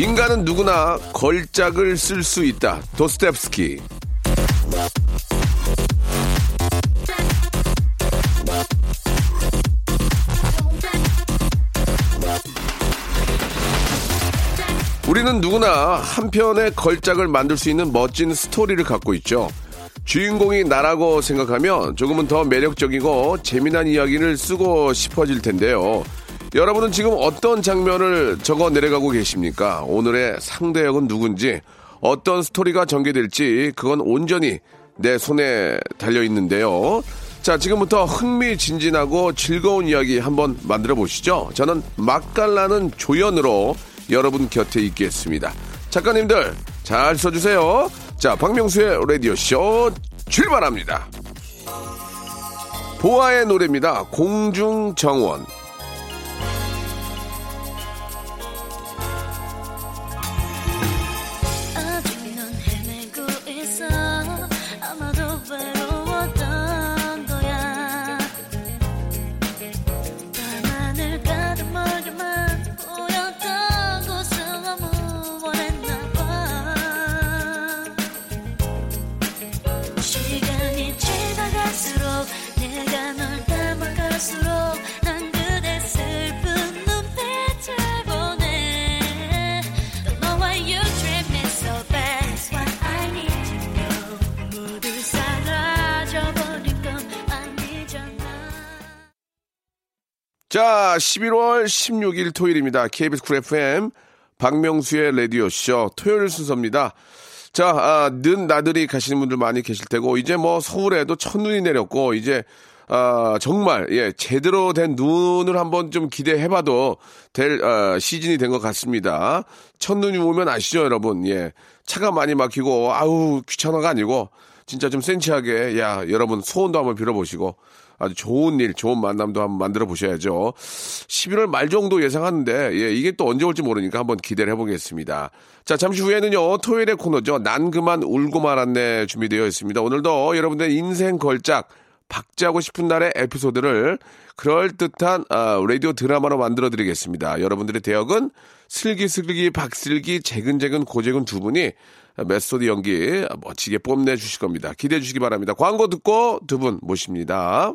인간은 누구나 걸작을 쓸 수 있다 도스텝스키 우리는 누구나 한 편의 걸작을 만들 수 있는 멋진 스토리를 갖고 있죠. 주인공이 나라고 생각하면 조금은 더 매력적이고 재미난 이야기를 쓰고 싶어질 텐데요. 여러분은 지금 어떤 장면을 적어 내려가고 계십니까? 오늘의 상대 역은 누군지, 어떤 스토리가 전개될지, 그건 온전히 내 손에 달려 있는데요. 자, 지금부터 흥미진진하고 즐거운 이야기 한번 만들어 보시죠. 저는 맛깔나는 조연으로 여러분 곁에 있겠습니다. 작가님들 잘 써주세요. 자, 박명수의 라디오쇼 출발합니다. 보아의 노래입니다. 공중정원. 자, 11월 16일 토요일입니다. KBS 쿨 FM 박명수의 라디오쇼 토요일 순서입니다. 자, 아, 는 나들이 가시는 분들 많이 계실 테고, 이제 뭐 서울에도 첫눈이 내렸고, 이제, 아, 정말, 예, 제대로 된 눈을 한번 좀 기대해 봐도 될, 아, 시즌이 된 것 같습니다. 첫눈이 오면 아시죠, 여러분? 예. 차가 많이 막히고, 아우, 귀찮아가 아니고, 진짜 좀 센치하게, 야, 여러분 소원도 한번 빌어보시고, 아주 좋은 일, 좋은 만남도 한번 만들어 보셔야죠. 11월 말 정도 예상하는데, 예, 이게 또 언제 올지 모르니까 한번 기대를 해보겠습니다. 자, 잠시 후에는요, 토요일의 코너죠. 난 그만 울고 말았네 준비되어 있습니다. 오늘도 여러분들 인생 걸작, 박제하고 싶은 날의 에피소드를 그럴듯한 아, 라디오 드라마로 만들어 드리겠습니다. 여러분들의 대역은 슬기슬기 박슬기 재근재근 고재근 두 분이 메소드 연기 멋지게 뽐내 주실 겁니다. 기대해 주시기 바랍니다. 광고 듣고 두 분 모십니다.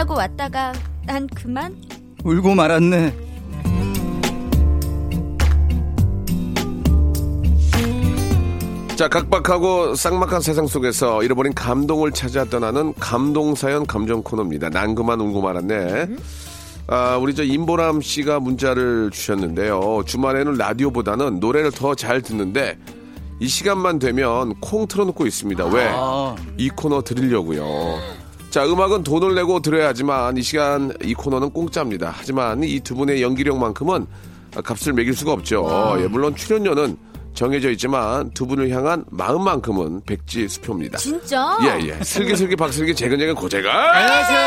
웃자고 왔다가 난 그만 울고 말았네. 자, 각박하고 쌍막한 세상 속에서 잃어버린 감동을 찾아 떠나는 감동사연 감정 코너입니다. 난 그만 울고 말았네. 아, 우리 저 임보람 씨가 문자를 주셨는데요. 주말에는 라디오보다는 노래를 더 잘 듣는데 이 시간만 되면 콩 틀어놓고 있습니다. 왜? 아, 이 코너 들으려고요. 자, 음악은 돈을 내고 들어야 하지만 이 시간 이 코너는 공짜입니다. 하지만 이 두 분의 연기력만큼은 값을 매길 수가 없죠. 예, 물론 출연료는 정해져 있지만 두 분을 향한 마음만큼은 백지수표입니다. 진짜? 예, 예. 슬기슬기 박슬기 재근재근 고재가. 안녕하세요.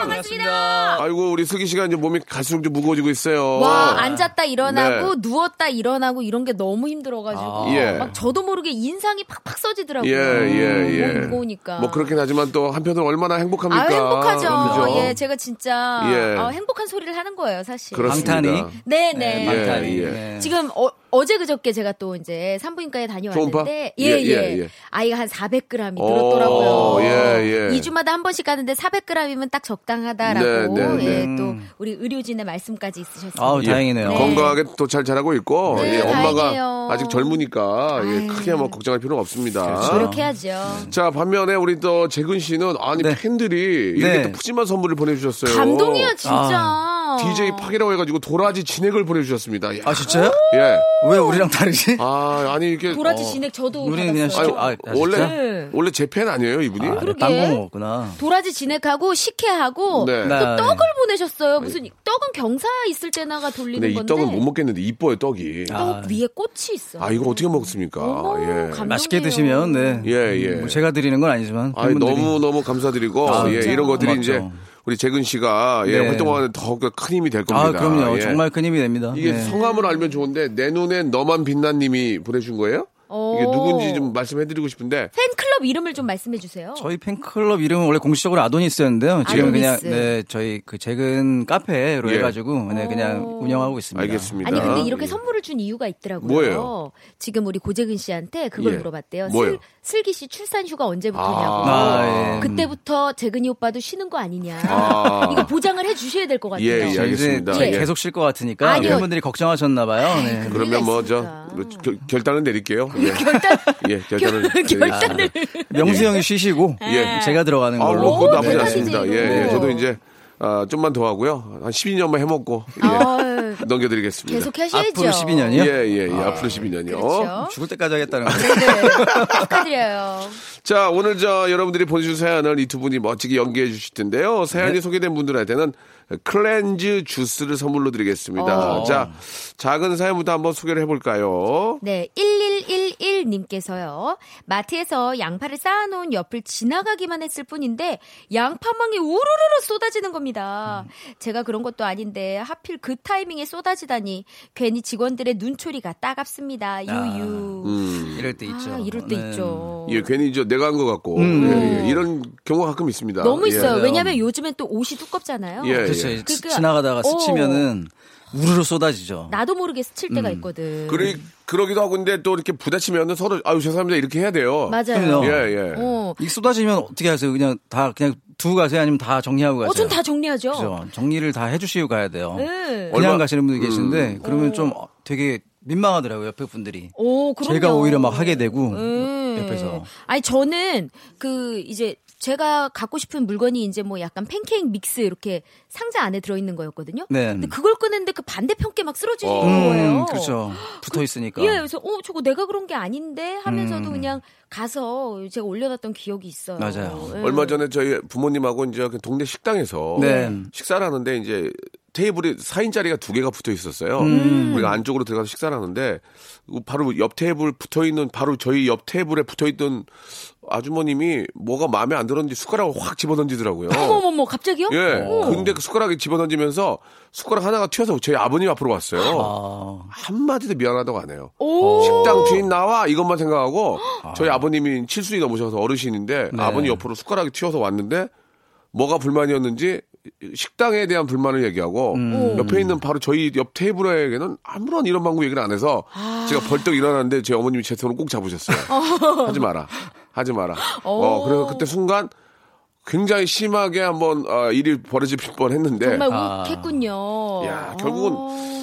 반갑습니다. 아이고, 우리 슬기 씨가 이제 몸이 갈수록 좀 무거워지고 있어요. 와 앉았다 일어나고 네. 누웠다 일어나고 이런 게 너무 힘들어가지고 예. 막 저도 모르게 인상이 팍팍 써지더라고요. 예, 예, 예. 너무 무거우니까. 뭐 그렇긴 하지만 또 한편으로 얼마나 행복합니까? 아 행복하죠. 그죠? 예, 제가 진짜 예. 어, 행복한 소리를 하는 거예요, 사실. 그렇습니다. 네네. 방탄이? 예, 방탄이. 예. 네. 지금 어, 어제 그저께 제가 또 이제 산부인과에 다녀왔는데 초음파? 예, 예, 예, 예, 예. 아이가 한 400g이 오, 늘었더라고요. 예, 예. 2주마다 한 번씩 가는데 400g이면 딱 적당하다라고 네, 네, 예, 네. 또 우리 의료진의 말씀까지 있으셨습니다. 아우, 예. 다행이네요. 네. 건강하게 또 잘 자라고 있고 네, 예, 엄마가 다행이에요. 아직 젊으니까 예. 크게 뭐 걱정할 필요는 없습니다. 그렇죠. 노력해야죠. 자 반면에 우리 또 재근 씨는 아니 네. 팬들이 이렇게 네. 또 푸짐한 선물을 보내주셨어요. 감동이야 진짜. DJ 팍이라고 해가지고 도라지 진액을 보내주셨습니다. 야, 아, 진짜요? 예. 왜 우리랑 다르지? 아 아니 이게 도라지 진액 저도 우리는 그냥. 시켜- 아, 아, 원래? 네. 원래 제 팬 아니에요 이분이? 아, 그러게. 딴거 먹었구나. 도라지 진액하고 식혜하고 네. 또 네. 떡을 보내셨어요. 무슨 떡은 경사 있을 때나가 돌리는 근데 이 건데 떡은 못 먹겠는데 이뻐요 떡이. 떡 아. 위에 꽃이 있어. 아 이거 어떻게 먹습니까? 어머, 예. 감동이에요. 맛있게 드시면, 네. 예, 예. 뭐 제가 드리는 건 아니지만. 아니, 팬분들이. 너무 너무 감사드리고 아, 예, 진짜. 이런 것들이 고맙죠. 이제 우리 재근 씨가 예, 네. 활동하는 더큰 힘이 될 아, 겁니다. 그럼요. 예. 정말 큰 힘이 됩니다. 이게 네. 성함을 알면 좋은데 내 눈엔 너만 빛나님이 보내준 거예요? 이게 오. 누군지 좀 말씀해드리고 싶은데 팬클럽 이름을 좀 말씀해 주세요. 저희 팬클럽 이름은 원래 공식적으로 아도니스였는데요. 지금 그냥 아도니스. 네 저희 그 최근 카페로 예. 해가지고 네 그냥 오. 운영하고 있습니다. 알겠습니다. 아니 근데 이렇게 예. 선물을 준 이유가 있더라고요. 뭐예요? 지금 우리 고재근 씨한테 그걸 예. 물어봤대요. 뭐예요? 슬, 슬기 씨 출산 휴가 언제부터냐고. 아, 예. 그때부터 재근이 오빠도 쉬는 거 아니냐. 아. 이거 보장을 해 주셔야 될 것 같아요. 예, 예, 알겠습니다. 제- 예. 계속 쉴 것 같으니까 아니요. 팬분들이 걱정하셨나 봐요. 네. 그러면 뭐저 있습니까? 결단은 내릴게요. 예. 결단 예, 결단을 결단을. 명수 형이 쉬시고 예. 제가 들어가는 아, 걸로. 뭐 그것도 오, 나쁘지 대박이지, 않습니다. 예, 예. 저도 이제 아, 좀만 더 하고요. 한 12년만 해먹고 예. 아유, 넘겨드리겠습니다. 계속 하셔야죠. 앞으로 12년이요? 예, 예, 예. 앞으로 12년이요. 그렇죠. 죽을 때까지 하겠다는 거. 네. 축하드려요. 자, 오늘 저 여러분들이 보내주신 사연을 이 두 분이 멋지게 연기해 주실 텐데요. 사연이 네. 소개된 분들한테는 클렌즈 주스를 선물로 드리겠습니다. 어. 자, 작은 사연부터 한번 소개를 해볼까요? 네, 1111님께서요. 마트에서 양파를 쌓아놓은 옆을 지나가기만 했을 뿐인데 양파망이 우르르르 쏟아지는 겁니다. 제가 그런 것도 아닌데 하필 그 타이밍에 쏟아지다니 괜히 직원들의 눈초리가 따갑습니다. 유유. 음. 이럴 때 있죠. 아, 이럴 때 네. 있죠. 예, 괜히 저 내가 한 것 같고. 음. 예, 예. 이런 경우가 가끔 있습니다. 너무 예. 있어요. 맞아요. 왜냐면 요즘엔 또 옷이 두껍잖아요. 예, 그렇죠. 예. 지- 그러니까- 지나가다가 어. 스치면은 우르르 쏟아지죠. 나도 모르게 스칠 때가 있거든. 그러, 그러기도 하고 근데 또 이렇게 부딪히면은 서로 아유 죄송합니다 이렇게 해야 돼요. 맞아요. 그럼요. 예, 예. 어, 이 쏟아지면 어떻게 하세요? 그냥 다 그냥 두고 가세요? 아니면 다 정리하고 가세요? 어, 전 다 정리하죠. 그죠. 정리를 다 해주시고 가야 돼요. 네. 그냥 얼마- 가시는 분들 계신데 음. 그러면 좀 되게 민망하더라고요 옆에 분들이. 오, 그럼요. 제가 오히려 막 하게 되고 음. 옆에서 아니 저는 그 이제 제가 갖고 싶은 물건이 이제 뭐 약간 팬케이크 믹스 이렇게 상자 안에 들어 있는 거였거든요. 네. 근데 그걸 꺼냈는데 그 반대편 게 막 쓰러지는 어. 거예요. 음, 그렇죠. 붙어 있으니까. 예, 그래서 어 저거 내가 그런 게 아닌데 하면서도 음. 그냥 가서 제가 올려놨던 기억이 있어요. 맞아요. 예. 얼마 전에 저희 부모님하고 이제 그 동네 식당에서 네. 식사를 하는데 이제 테이블이 4인짜리가 두 개가 붙어 있었어요. 음. 우리가 안쪽으로 들어가서 식사를 하는데 바로 옆 테이블 붙어 있는 바로 저희 옆 테이블에 붙어 있던 아주머님이 뭐가 마음에 안 들었는지 숟가락을 확 집어 던지더라고요. 어머머머 갑자기요? 예. 어. 근데 그 숟가락이 집어 던지면서 숟가락 하나가 튀어서 저희 아버님 앞으로 왔어요. 아, 한마디도 미안하다고 안 해요. 오. 식당 주인 나와 이것만 생각하고 저희 아버님이 칠순이 넘으셔서 어르신인데 네. 아버님 옆으로 숟가락이 튀어서 왔는데 뭐가 불만이었는지 식당에 대한 불만을 얘기하고 음. 옆에 있는 바로 저희 옆 테이블에게는 아무런 이런 방구 얘기를 안 해서 제가 벌떡 일어났는데 제 어머님이 제 손을 꼭 잡으셨어요. 하지 마라. 하지 마라. 어, 그래서 그때 순간 굉장히 심하게 한번 어, 일이 벌어질 뻔 했는데 정말 아. 욱했군요. 야, 결국은 어.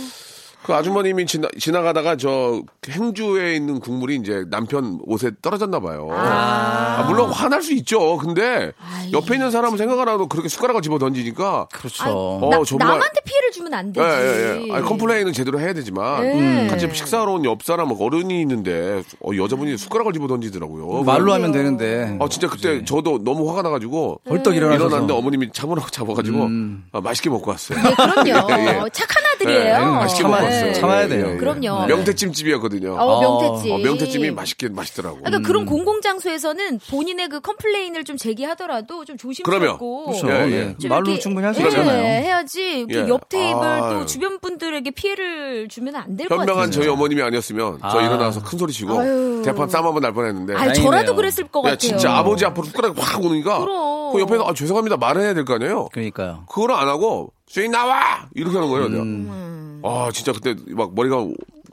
그 아주머님이 지나, 지나가다가 저 행주에 있는 국물이 이제 남편 옷에 떨어졌나 봐요. 아, 물론 화날 수 있죠. 근데 아이, 옆에 있는 사람은 생각 안 하고 그렇게 숟가락을 집어 던지니까 그렇죠. 아니, 어, 나, 정말- 남한테 피해를 주면 안 예, 되지. 예, 예. 아니, complain은 제대로 해야 되지만 네. 같이 식사하러 온 옆 사람 어른이 있는데 어, 여자분이 숟가락을 집어 던지더라고요. 말로 하면 되는데. 아 진짜 그때 저도 너무 화가 나가지고 벌떡. 일어났는데 어머님이 참으라고 잡아가지고 아, 맛있게 먹고 왔어요. 네, 그럼요. 예, 예. 착한 아들이에요. 예, 맛있게 참아- 먹고 왔어요. 참아야 돼요. 그럼요. 명태찜집이었거든요. 어, 명태찜. 어, 명태찜이 맛있게 맛있더라고. 그러니까 음. 그런 공공장소에서는 본인의 그 complain을 좀 제기하더라도 좀 조심스럽고 그렇죠. 예, 예. 예. 좀 말로 충분히 할수 예, 있잖아요. 해야지 예. 옆 테이블 아유. 또 주변 분들에게 피해를 주면 안 될 것 같아요. 현명한 저희 어머님이 아니었으면 저 아. 일어나서 큰 소리 치고 아유. 대판 쌈 한번 날 뻔했는데. 아니, 다행이네요. 저라도 그랬을 것 야, 같아요. 진짜 아버지 앞으로 숟가락이 확 오니까 그럼. 그 옆에서 아, 죄송합니다 말해야 될 거 아니에요. 그러니까요. 그걸 안 하고 주인 나와 이렇게 하는 거예요. 음. 아 진짜 그때 막 머리가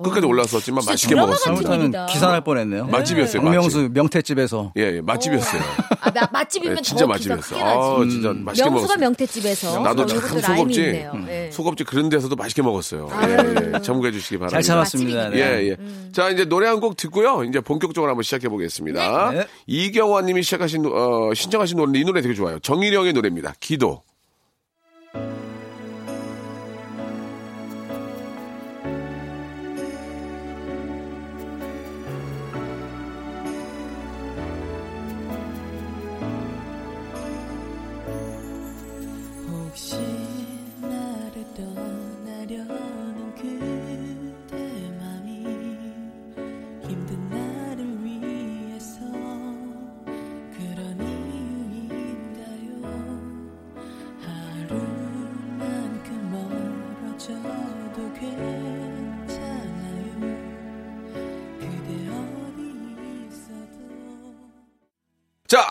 끝까지 올라왔었지만 진짜 맛있게 먹었어요. 같은 잘못하면 일이다. 기사 날 뻔했네요. 맛집이었어요. 맛집. 박명수 명태집에서 예, 예, 맛집이었어요. 아, 마- 맛집이면 예, 진짜 맛집이었어. 아. 진짜 맛있게 명수가 먹었어요. 명태집에서 나도 참 있네요. 음, 예. 속업지 그런 데서도 맛있게 먹었어요. 예, 예, 참고해 주시기 바랍니다. 잘 참았습니다. 네. 예, 예. 자, 이제 노래 한 곡 듣고요. 이제 본격적으로 한번 시작해 보겠습니다. 네. 이경화 님이 시작하신, 어, 신청하신 노래, 이 노래 되게 좋아요. 정일영의 노래입니다. 기도.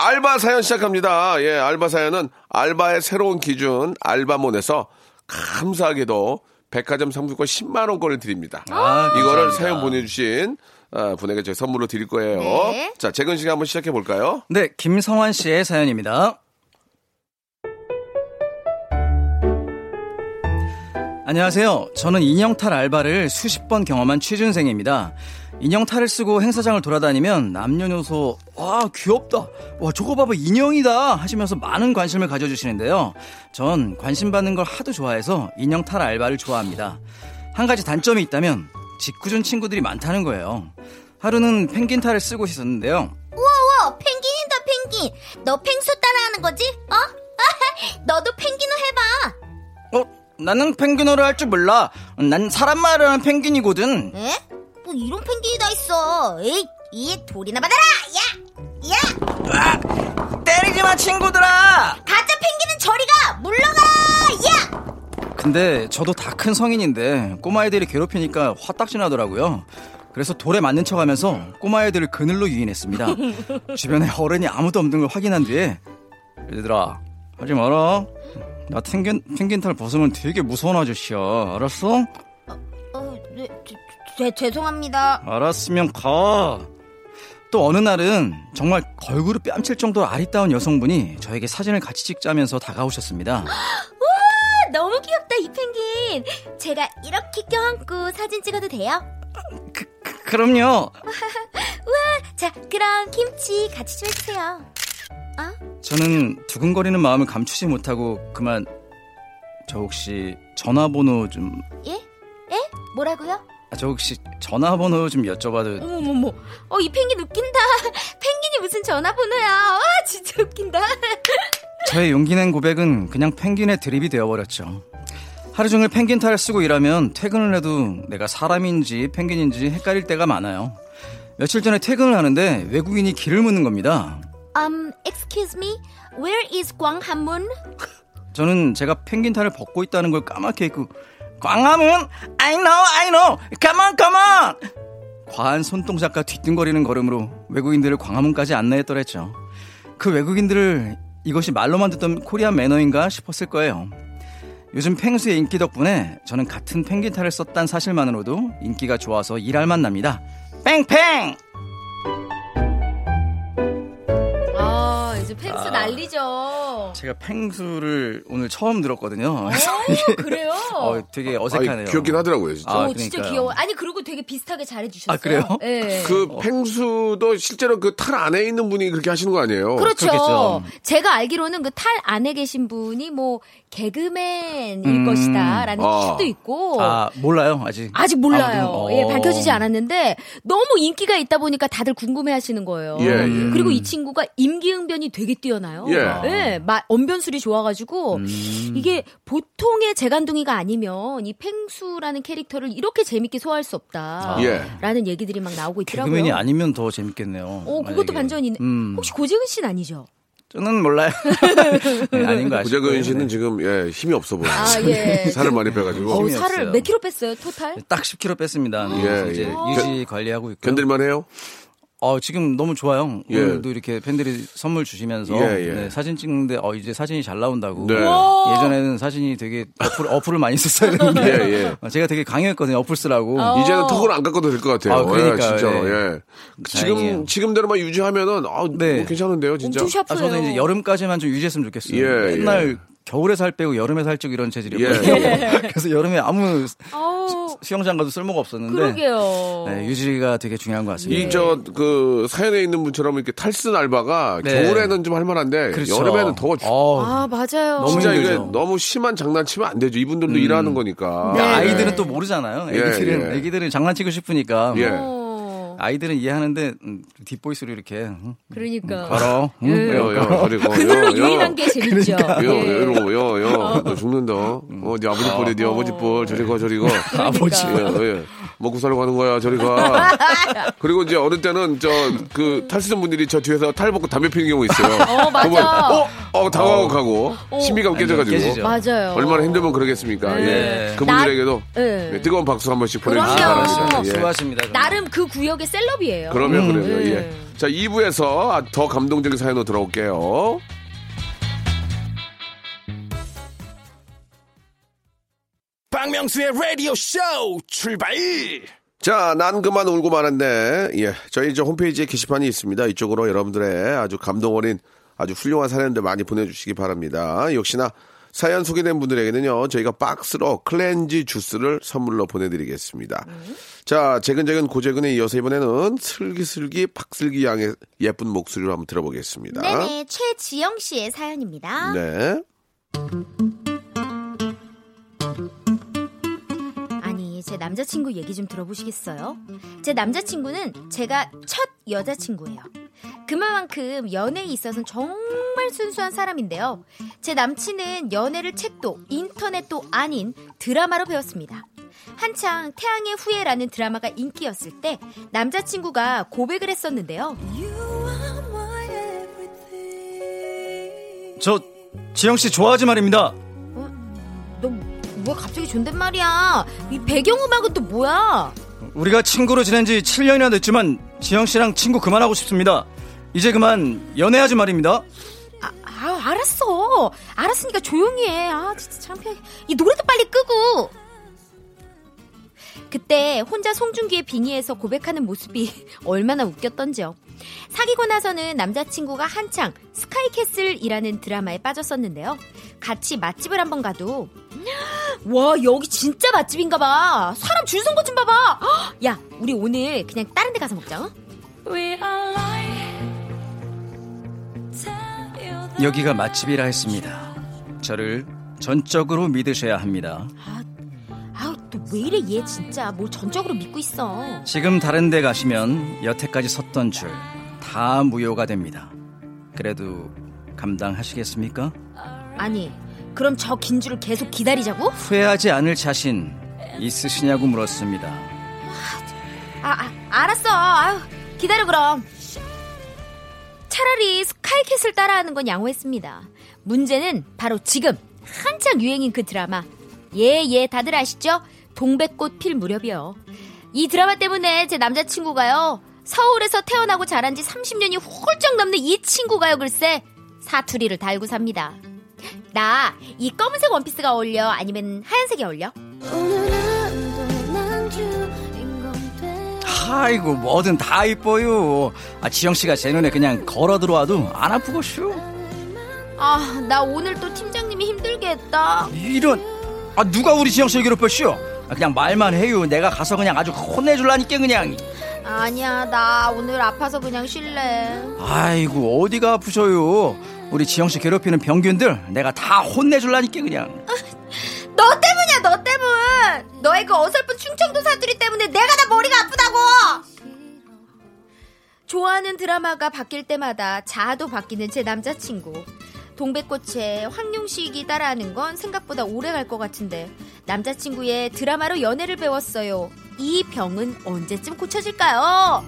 알바 사연 시작합니다. 예, 알바 사연은 알바의 새로운 기준, 알바몬에서 감사하게도 백화점 상품권 10만 원권을 드립니다. 아, 이거를 감사합니다. 사연 보내주신 아, 분에게 제가 선물로 드릴 거예요. 네. 자, 재근 씨가 한번 시작해 볼까요? 네, 김성환 씨의 사연입니다. 안녕하세요. 저는 인형탈 알바를 수십 번 경험한 취준생입니다. 인형탈을 쓰고 행사장을 돌아다니면 남녀노소 와 귀엽다 와 저거 봐봐 인형이다 하시면서 많은 관심을 가져주시는데요. 전 관심 받는 걸 하도 좋아해서 인형탈 알바를 좋아합니다. 한 가지 단점이 있다면 직구준 친구들이 많다는 거예요. 하루는 펭귄 탈을 쓰고 있었는데요. 우와 펭귄이다 펭귄 너 펭수 따라하는 거지? 어? 너도 펭귄을 해봐 어? 나는 펭귄어를 할 줄 몰라. 난 사람 말을 하는 펭귄이거든. 에? 뭐 이런 펭귄이 다 있어 에이 이 돌이나 받아라 야! 야! 때리지 마, 친구들아! 가짜 펭귄은 저리가 물러가 야! 근데 저도 다 큰 성인인데 꼬마애들이 괴롭히니까 화딱지 나더라고요. 그래서 돌에 맞는 척 하면서 꼬마애들을 그늘로 유인했습니다. 주변에 어른이 아무도 없는 걸 확인한 뒤에 얘들아, 하지 마라. 나 펭귄, 펭귄탈 벗으면 되게 무서운 아저씨야. 알았어? 어, 네, 제, 제, 죄송합니다 알았으면 가. 또 어느 날은 정말 걸그룹 뺨칠 정도로 아리따운 여성분이 저에게 사진을 같이 찍자면서 다가오셨습니다. 아, 너무 귀엽다 이 펭귄 제가 이렇게 껴안고 사진 찍어도 돼요? 그, 그럼요. 자 그럼 김치 같이 좀 해주세요 저는 두근거리는 마음을 감추지 못하고 그만 저 혹시 전화번호 좀, 예? 에? 뭐라고요? 아, 저 혹시 전화번호 좀 여쭤봐도 어머머머. 어, 이 펭귄 웃긴다. 펭귄이 무슨 전화번호야. 와, 진짜 웃긴다. 저의 용기 낸 고백은 그냥 펭귄의 드립이 되어버렸죠. 하루 종일 펭귄 탈을 쓰고 일하면 퇴근을 해도 내가 사람인지 펭귄인지 헷갈릴 때가 많아요. 며칠 전에 퇴근을 하는데 외국인이 길을 묻는 겁니다. Um, excuse me, where is 광화문? 저는 제가 펭귄 탈을 벗고 있다는 걸 까맣게 잊고 광화문? I know, I know. Come on, come on. 과한 손동작과 뒤뚱거리는 걸음으로 외국인들을 광화문까지 안내했더랬죠. 그 외국인들을 이것이 말로만 듣던 코리안 매너인가 싶었을 거예요. 요즘 펭수의 인기 덕분에 저는 같은 펭귄 탈을 썼다는 사실만으로도 인기가 좋아서 일할 만 납니다. 뺑뺑! 아, 이제 펭수 난리죠. 제가 펭수를 오늘 처음 들었거든요. 그래서 어, 그래요? 어, 되게 어색하네요. 아이, 귀엽긴 하더라고요, 진짜. 아, 오, 진짜 그러니까요. 귀여워. 아니, 그리고 되게 비슷하게 잘해주셨어요. 아, 그래요? 네. 그 펭수도 실제로 그 탈 안에 있는 분이 그렇게 하시는 거 아니에요? 그렇죠. 그렇겠죠. 제가 알기로는 그 탈 안에 계신 분이 뭐 개그맨일 음. 것이다라는 아. 틱도 있고 아, 몰라요, 아직. 아직 몰라요. 예, 어. 밝혀지지 않았는데 너무 인기가 있다 보니까 다들 궁금해하시는 거예요. 예, 예. 그리고 이 친구가 임기응변이 되게 뛰어나요. 예. 마- 언변술이 좋아가지고 음. 이게 보통의 재간둥이가 아니면 이 펭수라는 캐릭터를 이렇게 재밌게 소화할 수 없다. 예. 라는 얘기들이 막 나오고 있더라고요. 개그맨이 아니면 더 재밌겠네요. 어, 그것도 만약에. 반전이 있네. 음. 혹시 고재근 씨는 아니죠? 저는 몰라요. 네, 아닌 거 아시죠? 고재근 씨는 지금 예, 힘이 없어 보여요. 아, 예. 살을 많이 빼가지고. 어, 살을 없어요. 몇 킬로 뺐어요, 토탈? 딱 10kg 뺐습니다. 네, 예, 이제 예. 유지 관리하고 있고. 견딜만 해요? 어, 지금 너무 좋아요. 예. 오늘도 이렇게 팬들이 선물 주시면서 예, 예. 네, 사진 찍는데 어, 이제 사진이 잘 나온다고. 네. 예전에는 사진이 되게 어플, 어플을 많이 썼어야 되는데 예, 예. 어, 제가 되게 강요했거든요. 어플 쓰라고. 이제는 턱을 안 깎아도 될 것 같아요. 아, 그러니까요. 예, 진짜로. 예. 예. 지금. 지금대로만 유지하면은 아, 네. 뭐 괜찮은데요, 진짜. 아. 저는 이제 여름까지만 좀 유지했으면 좋겠어요. 예, 맨날 예. 겨울에 살 빼고 여름에 살 찌고 이런 체질이었거든요. 예. 그래서 여름에 아무 수영장 가도 쓸모가 없었는데 그러게요. 네, 유지가 되게 중요한 것 같습니다. 이 저 그 사연에 있는 분처럼 이렇게 탈슨 알바가 네. 겨울에는 좀 할만한데 그렇죠. 여름에는 더워. 어, 아, 맞아요. 너무 진짜 이게 힘들죠. 너무 심한 장난치면 안 되죠. 이분들도 일하는 거니까. 네. 아이들은 또 모르잖아요. 예, 애기들은 예. 애기들은 장난치고 싶으니까 예. 어, 아이들은 이해하는데 음, 뒷보이스로 이렇게 응, 그러니까. 걸어. 응, 예. 요, 요, 그리고 그걸로. 유인한 게 재밌죠. 요, 예. 요, 요, 요, 너 죽는다. 어, 네 아버지 뻘이 네 아버지 뻘. 저리 가, 저리 가. 아버지. 예, 예. 먹고 살고 하는 거야, 저리 가. 그리고 이제 어릴 때는 저, 그, 탈수된 분들이 저 뒤에서 탈 벗고 담배 피는 경우 있어요. 어, 맞아. 보면, 어? 어, 당황하고 가고. 신비감 깨져가지고. 깨지죠. 맞아요. 얼마나 힘들면 그러겠습니까. 네. 예. 그분들에게도 네. 네, 뜨거운 박수 한 번씩 보내주시기. 바랍니다. 예. 수고하십니다. 나름 그 구역의 셀럽이에요. 그러면 그래요. 네. 예. 자, 2부에서 더 감동적인 사연으로 돌아올게요. 박명수의 라디오 쇼 출발 자, 난 그만 울고 마는데, 예. 저희 저 홈페이지에 게시판이 있습니다. 이쪽으로 여러분들의 아주 감동 어린 아주 훌륭한 사연들 많이 보내주시기 바랍니다. 역시나 사연 소개된 분들에게는요, 저희가 박스로 클렌지 주스를 선물로 보내드리겠습니다. 자, 재근재근 고재근에 이어서 이번에는 슬기슬기 박슬기 양의 예쁜 목소리로 한번 들어보겠습니다. 네네, 최지영 씨의 사연입니다. 네. 제 남자친구 얘기 좀 들어보시겠어요? 제 남자친구는 제가 첫 여자친구예요. 그만큼 연애에 있어서는 정말 순수한 사람인데요. 제 남친은 연애를 책도 인터넷도 아닌 드라마로 배웠습니다. 한창 태양의 후예라는 드라마가 인기였을 때 남자친구가 고백을 했었는데요. 저 지영 씨 좋아하지 말입니다. 너 왜 갑자기 존댓말이야? 이 배경음악은 또 뭐야? 우리가 친구로 지낸 지 7년이나 됐지만 지영 씨랑 친구 그만하고 싶습니다. 이제 그만 연애하지 말입니다. 아, 아, 알았어. 알았으니까 조용히 해. 아, 진짜 창피하게. 이 노래도 빨리 끄고. 그때 혼자 송중기의 빙의에서 고백하는 모습이 얼마나 웃겼던지요. 사귀고 나서는 남자친구가 한창 스카이캐슬이라는 드라마에 빠졌었는데요. 같이 맛집을 한번 가도 와 여기 진짜 맛집인가 봐. 사람 줄 선 것 좀 봐봐. 헉, 야 우리 오늘 그냥 다른 데 가서 먹자. 어? 여기가 맛집이라 했습니다. 저를 전적으로 믿으셔야 합니다. 아우 또 왜 이래 얘 진짜 뭘 전적으로 믿고 있어. 지금 다른 데 가시면 여태까지 섰던 줄 다 무효가 됩니다. 그래도 감당하시겠습니까? 아니 그럼 저 긴 줄을 계속 기다리자고? 후회하지 않을 자신 있으시냐고 물었습니다. 아, 아 알았어. 아유 기다려 그럼. 차라리 스카이캐슬 따라하는 건 양호했습니다. 문제는 바로 지금 한창 유행인 그 드라마. 예, 예, 다들 아시죠? 동백꽃 필 무렵이요. 이 드라마 때문에 제 남자친구가요. 서울에서 태어나고 자란 지 30년이 훌쩍 넘는 이 친구가요, 글쎄. 사투리를 달고 삽니다. 나 이 검은색 원피스가 어울려? 아니면 하얀색이 어울려? 아이고 뭐든 다 이뻐요. 아 지영 씨가 제 눈에 그냥 걸어 들어와도 안 아프고 쇼. 아, 나 오늘 또 팀장님이 힘들게 했다. 이런 아 누가 우리 지영 씨를 괴롭혀 쇼? 아, 그냥 말만 해요. 내가 가서 그냥 아주 혼내줄라니까 그냥. 아니야, 나 오늘 아파서 그냥 쉴래. 아이고 어디가 아프셔요. 우리 지영 씨 괴롭히는 병균들 내가 다 혼내줄라니까 그냥. 너 때문이야, 너 때문! 너의 그 어설픈 충청도 사투리 때문에 내가 다 머리가 아프다고! 좋아하는 드라마가 바뀔 때마다 자아도 바뀌는 제 남자친구. 동백꽃에 황룡식이 따라하는 건 생각보다 오래 갈 것 같은데 남자친구의 드라마로 연애를 배웠어요. 이 병은 언제쯤 고쳐질까요?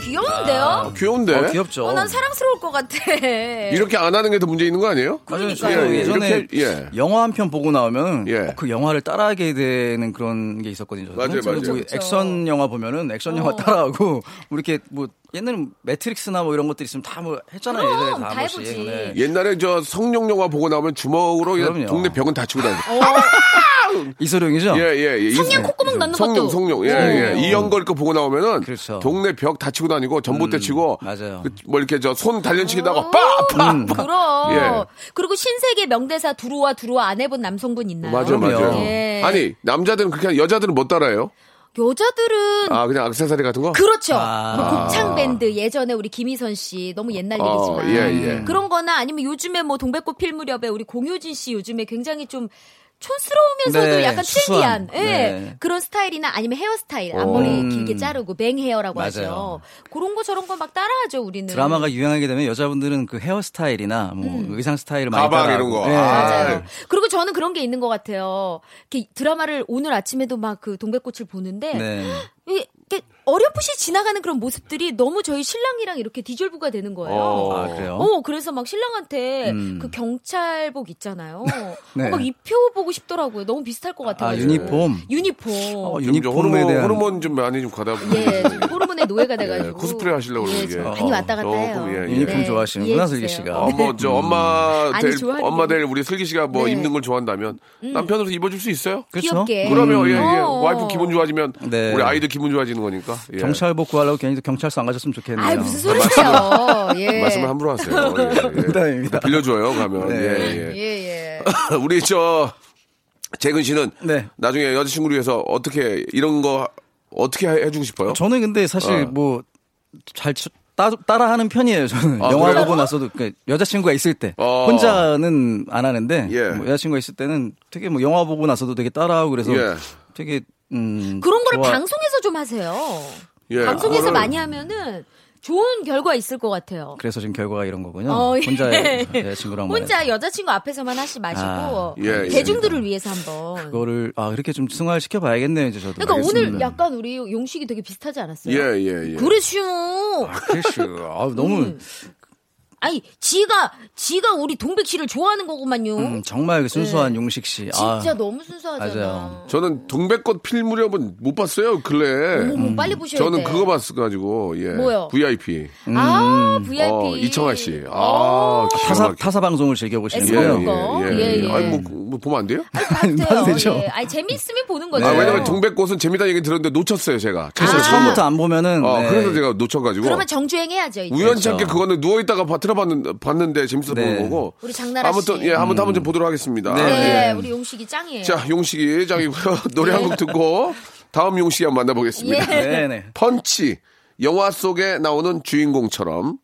귀여운데요? 아, 귀여운데. 어, 귀엽죠. 어, 난 사랑스러울 것 같아. 이렇게 안 하는 게 더 문제 있는 거 아니에요? 맞아요. 그러니까요. 예, 예 전에 이렇게, 예. 영화 한 편 보고 나오면 예. 꼭그 영화를 따라하게 되는 그런 게 있었거든요. 저는. 맞아요, 맞아요. 뭐. 액션 영화 보면은 액션 영화 어. 따라하고 뭐 이렇게 뭐 옛날에 매트릭스나 뭐 이런 것들 있으면 다 뭐 했잖아요. 그럼, 예전에 다 다 한 번씩. 해보지. 네. 옛날에 저 성룡 영화 보고 나오면 주먹으로. 동네 벽은 다 치고 다녔 이소룡이죠? 예, 예, 예. 성냥 이- 콧구멍 넣는 성룡, 것도. 성룡. 예, 어. 예. 이연걸 거 보고 나오면은 그렇죠. 동네 벽 다 치고 다니고 전봇대 치고 맞아요. 그 뭐 이렇게 저 손 단련치기다가 어. 빠! 빠! 음. 빠! 그럼. 예. 그리고 신세계 명대사 두루와 두루와 안 해본 남성분 있나요? 맞아요, 그럼요. 맞아 요. 예. 아니, 남자들은 그렇게 여자들은 못 따라해요? 여자들은 아, 그냥 악세사리 같은 거? 그렇죠. 아. 뭐 곱창 밴드 예전에 우리 김희선 씨 너무 옛날 어, 일이지만 예, 예. 그런 거나 아니면 요즘에 뭐 동백꽃 필 무렵에 우리 공효진 씨 요즘에 굉장히 좀 촌스러우면서도 네, 약간 수수한. 트렌디한 예, 네. 그런 스타일이나 아니면 헤어스타일 앞머리 음. 길게 자르고 맹 헤어라고 맞아요. 하죠. 그런 거 저런 거 막 따라하죠 우리는. 드라마가 유행하게 되면 여자분들은 그 헤어스타일이나 뭐 의상 스타일을 많이 가방 따라하고. 이런 거. 예. 아. 맞아요. 그리고 저는 그런 게 있는 것 같아요. 이렇게 드라마를 오늘 아침에도 막 그 동백꽃을 보는데 네. 이게 어렴풋이 지나가는 그런 모습들이 너무 저희 신랑이랑 이렇게 디졸브가 되는 거예요. 어. 아, 그래요? 어, 그래서 막 신랑한테 음. 그 경찰복 있잖아요. 네. 어, 막 입혀보고 싶더라고요. 너무 비슷할 것 같아요. 아, 유니폼. 유니폼. 어, 유니폼에 호르몬, 대한 호르몬 좀 많이 좀 가다 보면. 예, 호 르몬의 노예가 돼가지고. 예, 코스프레 하시려고 예, 그러는 게. 좀 많이 왔다 갔다 조금, 해요. 예, 예. 유니폼 네, 좋아하시는구나, 이해해주세요. 슬기 씨가. 어, 뭐, 저, 엄마 될, 엄마 게. 될 우리 슬기 씨가 뭐 네. 입는 걸 좋아한다면 남편으로서 입어줄 수 있어요? 그렇죠. 그러면, 예, 예. 어. 와이프 기분 좋아지면 네. 우리 아이들 기분 좋아지는 거니까. 예. 경찰 복 구하려고 괜히 또 경찰서 안 가셨으면 좋겠네요. 아이, 무슨 소리세요. 예. 말씀을 함부로 하세요. 예, 예. 농담입니다. 빌려줘요, 가면. 네. 예, 예. 예, 예. 우리 저, 재근 씨는 네. 나중에 여자친구를 위해서 어떻게, 이런 거, 어떻게 해- 해주고 싶어요? 저는 근데 사실 어. 뭐잘 따라 하는 편이에요. 저는 아, 영화 그래요? 보고 나서도 그 여자친구가 있을 때 어. 혼자는 안 하는데 예. 뭐 여자친구가 있을 때는 되게 뭐 영화 보고 나서도 되게 따라하고 그래서 예. 되게 음 그런 거를 좋아- 방송에서 좀 하세요. 예, 방송에서 많이 하면은 좋은 결과 있을 것 같아요. 그래서 지금 결과가 이런 거군요. 어, 예. 혼자 여자친구랑 뭐 혼자 여자친구 앞에서만 하시 마시고 아, 예, 예. 대중들을 위해서 한번. 그거를 아 이렇게 좀 승화를 시켜 봐야겠네요, 이제 저도. 그러니까 오늘 알겠습니다. 약간 우리 용식이 되게 비슷하지 않았어요? 예, 예, 예. 그렇죠. 글쎄, 아 너무 음. 아니, 지가 지가 우리 동백 씨를 좋아하는 거구만요. 음, 정말 그 순수한 용식 씨. 아, 진짜 너무 순수하잖아. 맞아요. 저는 동백꽃 필 무렵은 못 봤어요, 근래. 어머, 빨리 보셔야 저는 돼. 그거 봤어 가지고, 예. 뭐요? VIP. 아, VIP. 어, 이청아 씨. 아, 어. 타사. 타사 방송을 즐겨 보시는 거예요. 예, 예, 예, 예. 예. 아니, 뭐, 뭐 보면 안 돼요? 봐도 봐도 되죠. 예. 아니, 재밌으면 보는 거죠. 아, 네. 왜냐면 동백꽃은 재미다 얘기 들었는데 놓쳤어요, 제가. 그래서 아. 처음부터 안 보면은 어, 네. 그래서 제가 놓쳐가지고. 그러면 정주행 해야죠, 않게 그렇죠. 그거는 누워 있다가 봐- 들어봤는, 봤는데 재밌어서 네. 보는 거고. 우리 장나라 아무튼, 씨. 예, 한번 한번 좀 보도록 하겠습니다. 네. 네, 예. 우리 용식이 짱이에요. 자, 용식이 짱이고요. 노래 한 곡 듣고 다음 용식이 한번 만나보겠습니다. 예. 네 네. 펀치. 영화 속에 나오는 주인공처럼.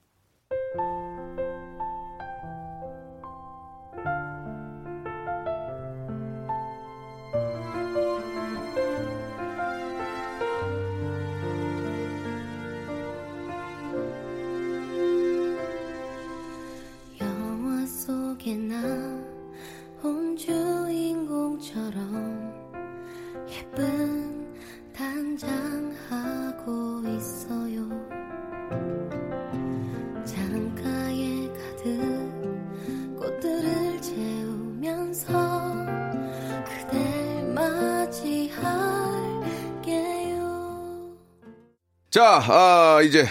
자, 아, 이제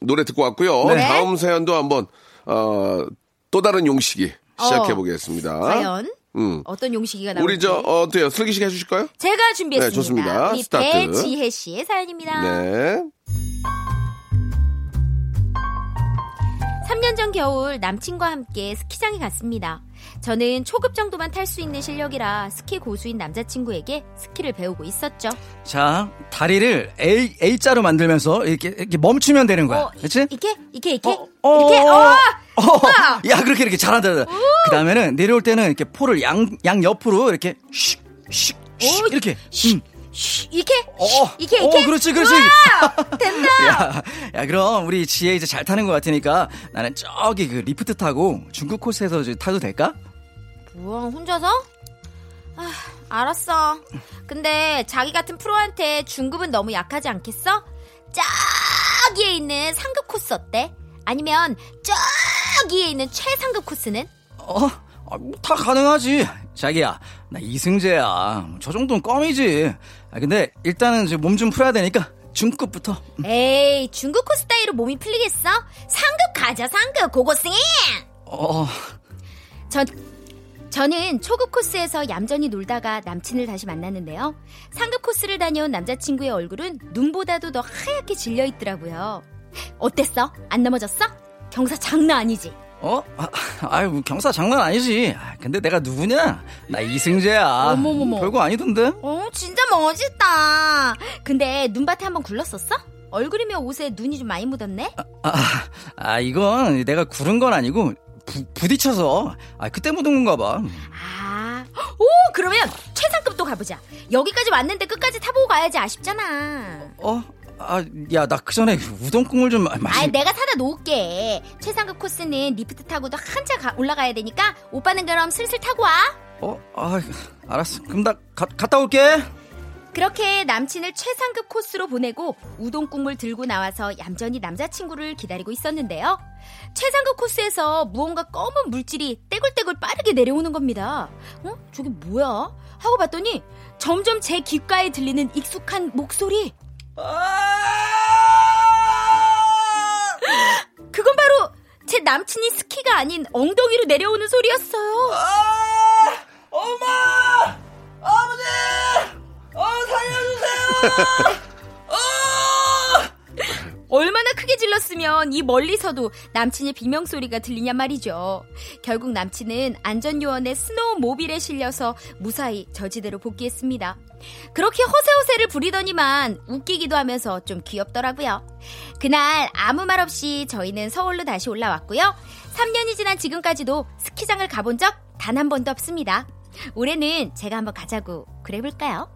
노래 듣고 왔고요. 네. 다음 사연도 한번, 어, 또 다른 용식이 시작해 보겠습니다. 과연 음. 어떤 용식이가 나올지 우리 저, 어, 어때요? 슬기 씨가 해주실까요? 제가 준비했습니다. 네, 좋습니다. 우리 스타트. 배지혜 씨의 사연입니다. 네. 3년 전 겨울 남친과 함께 스키장에 갔습니다. 저는 초급 정도만 탈 수 있는 실력이라 스키 고수인 남자친구에게 스키를 배우고 있었죠. 자, 다리를 A, A자로 만들면서 이렇게, 이렇게 멈추면 되는 거야. 어, 그렇지? 이렇게 이렇게 이렇게 어, 어, 이렇게 어, 어, 어, 야, 그렇게 이렇게 잘한다. 그 다음에는 내려올 때는 이렇게 포를 양, 양 옆으로 이렇게 슉, 슉, 슉, 오, 이렇게. 슉, 음. 쉬, 이렇게 어, 이렇게 어, 이렇게 그렇지, 그렇지. 우와, 된다. 야, 야, 그럼 우리 지혜 이제 잘 타는 것 같으니까 나는 저기 그 리프트 타고 중국 코스에서 타도 될까? 뭐야 혼자서? 아, 알았어. 근데 자기 같은 프로한테 중급은 너무 약하지 않겠어? 저기에 있는 상급 코스 어때? 아니면 저기에 있는 최상급 코스는? 어? 아, 뭐 다 가능하지. 자기야, 나 이승재야. 저 정도는 껌이지. 아, 근데 일단은 몸 좀 풀어야 되니까 중급부터. 에이 중급 코스 따위로 몸이 풀리겠어? 상급 가자 상급 고고싱! 어, 전 저는 초급 코스에서 얌전히 놀다가 남친을 다시 만났는데요. 상급 코스를 다녀온 남자친구의 얼굴은 눈보다도 더 하얗게 질려 있더라고요. 어땠어? 안 넘어졌어? 경사 장난 아니지? 어? 아, 아유, 뭐 경사 장난 아니지. 아, 근데 내가 누구냐? 나 이승재야. 어머머머. 별거 아니던데? 어, 진짜 멋있다. 근데 눈밭에 한번 굴렀었어? 얼굴이며 옷에 눈이 좀 많이 묻었네? 아, 아, 이건 내가 구른 건 아니고 부, 부딪혀서. 아, 그때 묻은 건가 봐. 아, 오, 그러면 최상급도 가보자. 여기까지 왔는데 끝까지 타보고 가야지 아쉽잖아. 어? 아, 야, 나 그 전에 우동 국물 좀 마시. 아, 내가 사다 놓을게. 최상급 코스는 리프트 타고도 한참 가- 올라가야 되니까 오빠는 그럼 슬슬 타고 와. 어? 아, 알았어. 그럼 나 가, 갔다 올게. 그렇게 남친을 최상급 코스로 보내고 우동 국물 들고 나와서 얌전히 남자친구를 기다리고 있었는데요. 최상급 코스에서 무언가 검은 물질이 떼굴떼굴 빠르게 내려오는 겁니다. 어? 저게 뭐야? 하고 봤더니 점점 제 귓가에 들리는 익숙한 목소리. 그건 바로 제 남친이 스키가 아닌 엉덩이로 내려오는 소리였어요. 엄마! 아버지! 어, 살려주세요! 얼마나 크게 질렀으면 이 멀리서도 남친의 비명소리가 들리냔 말이죠. 결국 남친은 안전요원의 스노우모빌에 실려서 무사히 저지대로 복귀했습니다. 그렇게 허세허세를 부리더니만 웃기기도 하면서 좀 귀엽더라고요. 그날 아무 말 없이 저희는 서울로 다시 올라왔고요. 3년이 지난 지금까지도 스키장을 가본 적 단 한 번도 없습니다. 올해는 제가 한번 가자고 그래볼까요?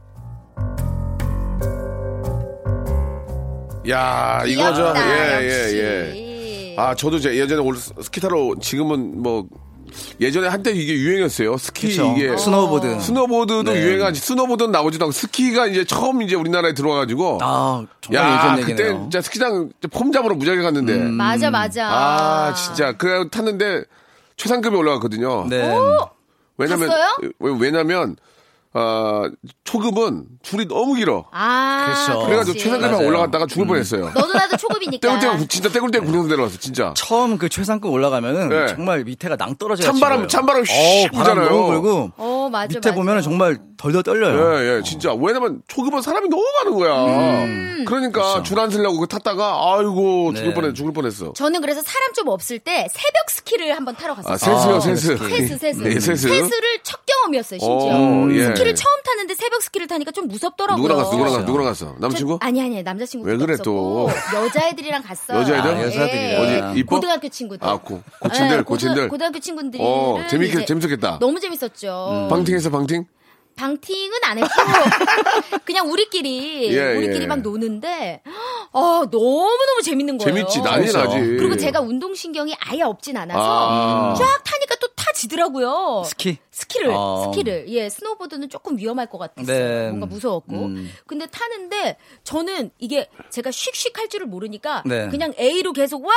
야, 이거 저, 예, 예. 예. 아, 저도 제 예전에 올 스키 타러 지금은 뭐, 예전에 한때 이게 유행했어요. 스키 그쵸. 이게. 스노우보드. 스노보드도 네. 유행하지. 스노보드는 나오지도 않고 스키가 이제 처음 이제 우리나라에 들어와 가지고. 아, 정말 야, 예전 그때 얘기네요. 진짜 스키장 폼 잡으러 무지하게 갔는데. 맞아, 맞아. 아, 진짜. 그래 탔는데 최상급에 올라갔거든요. 네. 왜냐면, 갔어요? 왜- 왜냐면, 아, 초급은 줄이 너무 길어. 아, 그렇죠. 그래가지고. 최상급에. 올라갔다가 죽을 뻔했어요. 너도 나도 초급이니까. 떼굴떼굴, 진짜 떼굴떼굴 굴러서 내려왔어, 진짜. 처음 그 최상급 올라가면은 네. 정말 밑에가 낭떠러지가 찬바람, 찬바람 휙 바람. 너무 불고 어, 맞아, 밑에 맞아. 보면은 정말 덜덜 떨려요. 예, 예, 진짜. 왜냐면 초급은 사람이 너무 많은 거야. 그러니까 줄안 서려고 그 탔다가, 아이고, 죽을 네. 뻔했, 죽을 뻔했어. 저는 그래서 사람 좀 없을 때 새벽 스키를 한번 타러 갔었어요. 아, 세수요, 아, 세수. 세수, 세수. 네, 세수. 세수를 첫 경험이었어요, 심지어. 오, 예. 스키 를 처음 탔는데 새벽 스키를 타니까 좀 무섭더라고요. 누구랑 갔어, 누구랑 갔어. 누구랑 갔어? 남자친구? 저- 아니, 아니, 남자친구. 왜 그래, 또? 여자애들이랑 갔어요. 여자애들? 아, 여자들이랑. 어디, 이뻐? 고등학교 친구들. 아, 고, 고친들, 네, 고친들. 고등, 학교 친구들이. 어, 재밌겠, 재밌었겠다. 너무 재밌었죠. 방팅했어, 방팅? 방팅은 안 했고 그냥 우리끼리 예, 우리끼리 예. 막 노는데 아 너무 너무 재밌는 거예요. 재밌지, 난리. 나지. 그리고 제가 운동 신경이 아예 없진 않아서 아. 쫙 타니까 지더라고요. 스키? 스키를 아. 스키를 예 스노보드는 조금 위험할 것 같았어요. 네. 뭔가 무서웠고 음. 근데 타는데 저는 이게 제가 씩씩 할 줄을 모르니까 네. 그냥 A로 계속 와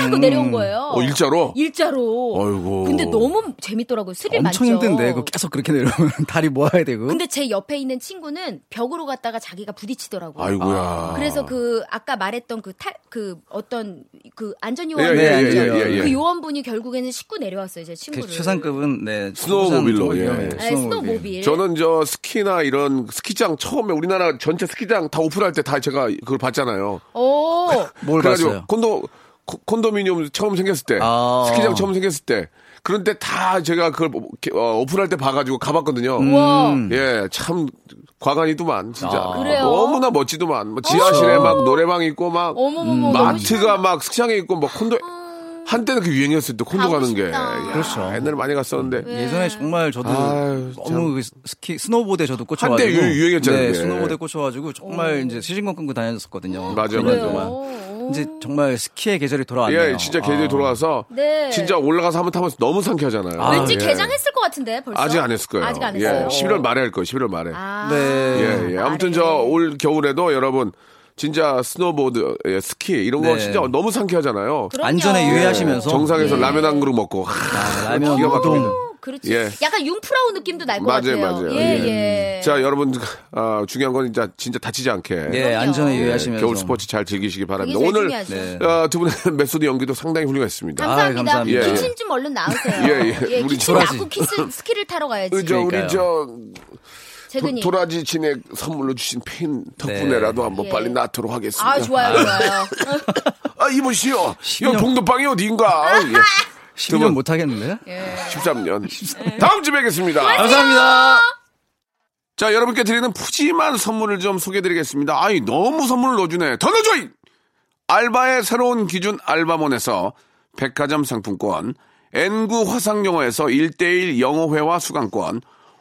하고 음. 내려온 거예요. 어, 일자로? 일자로. 어이구. 근데 너무 재밌더라고요. 스릴 엄청 많죠. 힘든데 그거 계속 그렇게 내려오면 다리 모아야 되고. 근데 제 옆에 있는 친구는 벽으로 갔다가 자기가 부딪히더라고요. 아이고야. 그래서 그 아까 말했던 그 탈 그 어떤 그 안전 예, 요원 예, 예? 예, 예, 예. 그 요원분이 결국에는 싣고 내려왔어요 제 그 친구를. 최상급은 네 스노우모빌로, 예. 네, 스노모빌. 저는 저 스키나 이런 스키장 처음에 우리나라 전체 스키장 다 오픈할 때 다 제가 그걸 봤잖아요. 오. 뭘 그래가지고 봤어요? 콘도 코- 콘도미니엄 처음 생겼을 때 아. 스키장 처음 생겼을 때 그런데 다 제가 그걸 어, 오픈할 때 봐가지고 가봤거든요. 우와. 예, 참 가관이더만 진짜 아. 그래요? 너무나 멋지더만. 뭐 지하실에 막 노래방 있고 막 어머머머. 마트가 막 스키장에 있고 뭐 콘도 한때는 그 유행이었을 때 콘도 가고 가는 게 싶다. 야, 그렇죠. 옛날에 많이 갔었는데 예전에 정말 저도 아유, 너무 그 스키 스노보드에 저도 꽂혀 가지고 한때 유- 유행이었잖아요, 네, 그게. 스노보드에 꽂혀 가지고 정말 이제 시즌권 끊고 다녔었거든요. 맞아요, 그래요. 맞아요. 이제 정말 스키의 계절이 돌아왔네요. 예, 진짜 계절이 아. 돌아와서 네. 진짜 올라가서 한번 타면 너무 상쾌하잖아요. 아, 왠지 예. 개장했을 것 같은데 벌써. 아직 안 했을 거예요. 아직 안 예, 했어요. 11월 말에 할 거예요. 11월 말에. 아. 네. 예, 예. 아무튼 저 올 겨울에도 여러분 진짜 스노보드, 예, 스키 이런 거 네. 진짜 너무 상쾌하잖아요. 그럼요. 안전에 유의하시면서 정상에서 예. 라면 한 그릇 먹고 하, 아, 라면 기가 막힙니다. 그렇지. 예. 약간 융프라우 느낌도 날 것 맞아요, 같아요. 맞아요. 예, 예. 자, 여러분, 아, 중요한 건 진짜, 진짜 다치지 않게. 예, 안전에 예, 유의하시면서 겨울 스포츠 잘 즐기시기 바랍니다. 오늘. 네. 어, 두 분의 메소드 연기도 상당히 훌륭했습니다. 감사합니다. 아유, 감사합니다. 예, 예. 기침 좀 얼른 나으세요. 예, 예. 우리 기침. 낫고 키스, 스키를 타러 가야지. 그, 저, 우리. 저, 재근이. 도, 라지 진액 선물로 주신 팬 덕분에라도 한번 예. 빨리 낫도록 하겠습니다. 아, 좋아요, 좋아요. 아, 이보시오. 년. 동도방이 어딘가. 예. 10년 못 하겠는데? 13년. 다음 주에 뵙겠습니다. 감사합니다. 자, 여러분께 드리는 푸짐한 선물을 좀 소개해드리겠습니다. 아이, 너무 선물을 넣어주네. 더 넣어줘! 이! 알바의 새로운 기준 알바몬에서 백화점 상품권, N구 화상영어에서 1대1 영어회화 수강권,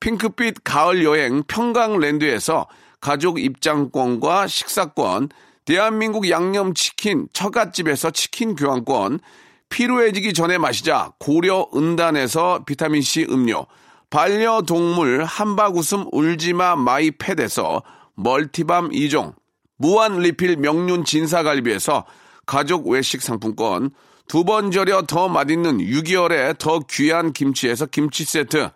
핑크빛 가을 여행 평강랜드에서 가족 입장권과 식사권, 대한민국 양념치킨 처갓집에서 치킨 교환권, 피로해지기 전에 마시자 고려 은단에서 비타민C 음료, 반려동물 한바구음 울지마 마이팻에서 멀티밤 2종, 무한 리필 명륜 진사갈비에서 가족 외식 상품권, 두 번 절여 더 맛있는 6개월에 더 귀한 김치에서 김치 세트,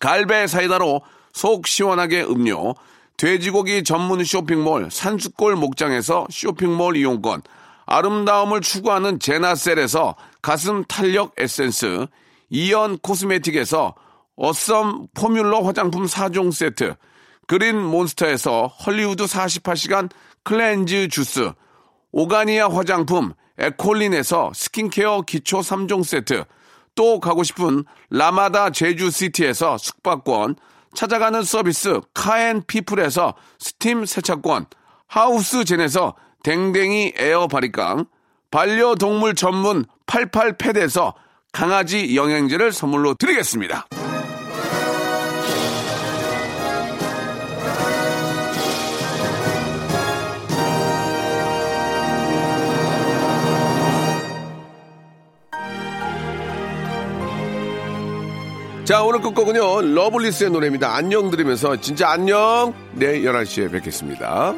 갈배 사이다로 속 시원하게 음료, 돼지고기 전문 쇼핑몰 산수골 목장에서 쇼핑몰 이용권, 아름다움을 추구하는 제나셀에서 가슴 탄력 에센스, 이연 코스메틱에서 어썸 포뮬러 화장품 4종 세트, 그린 몬스터에서 헐리우드 48시간 cleanse 주스, 오가니아 화장품 에콜린에서 스킨케어 기초 3종 세트, 또 가고 싶은 라마다 제주시티에서 숙박권, 찾아가는 서비스 카앤피플에서 스팀 세차권, 하우스젠에서 댕댕이 에어 바리깡, 반려동물 전문 88펫에서 강아지 영양제를 선물로 드리겠습니다. 자, 오늘 끝곡은요, 러블리즈의 노래입니다. 안녕 들으면서 진짜 안녕! 내일 11시에 뵙겠습니다.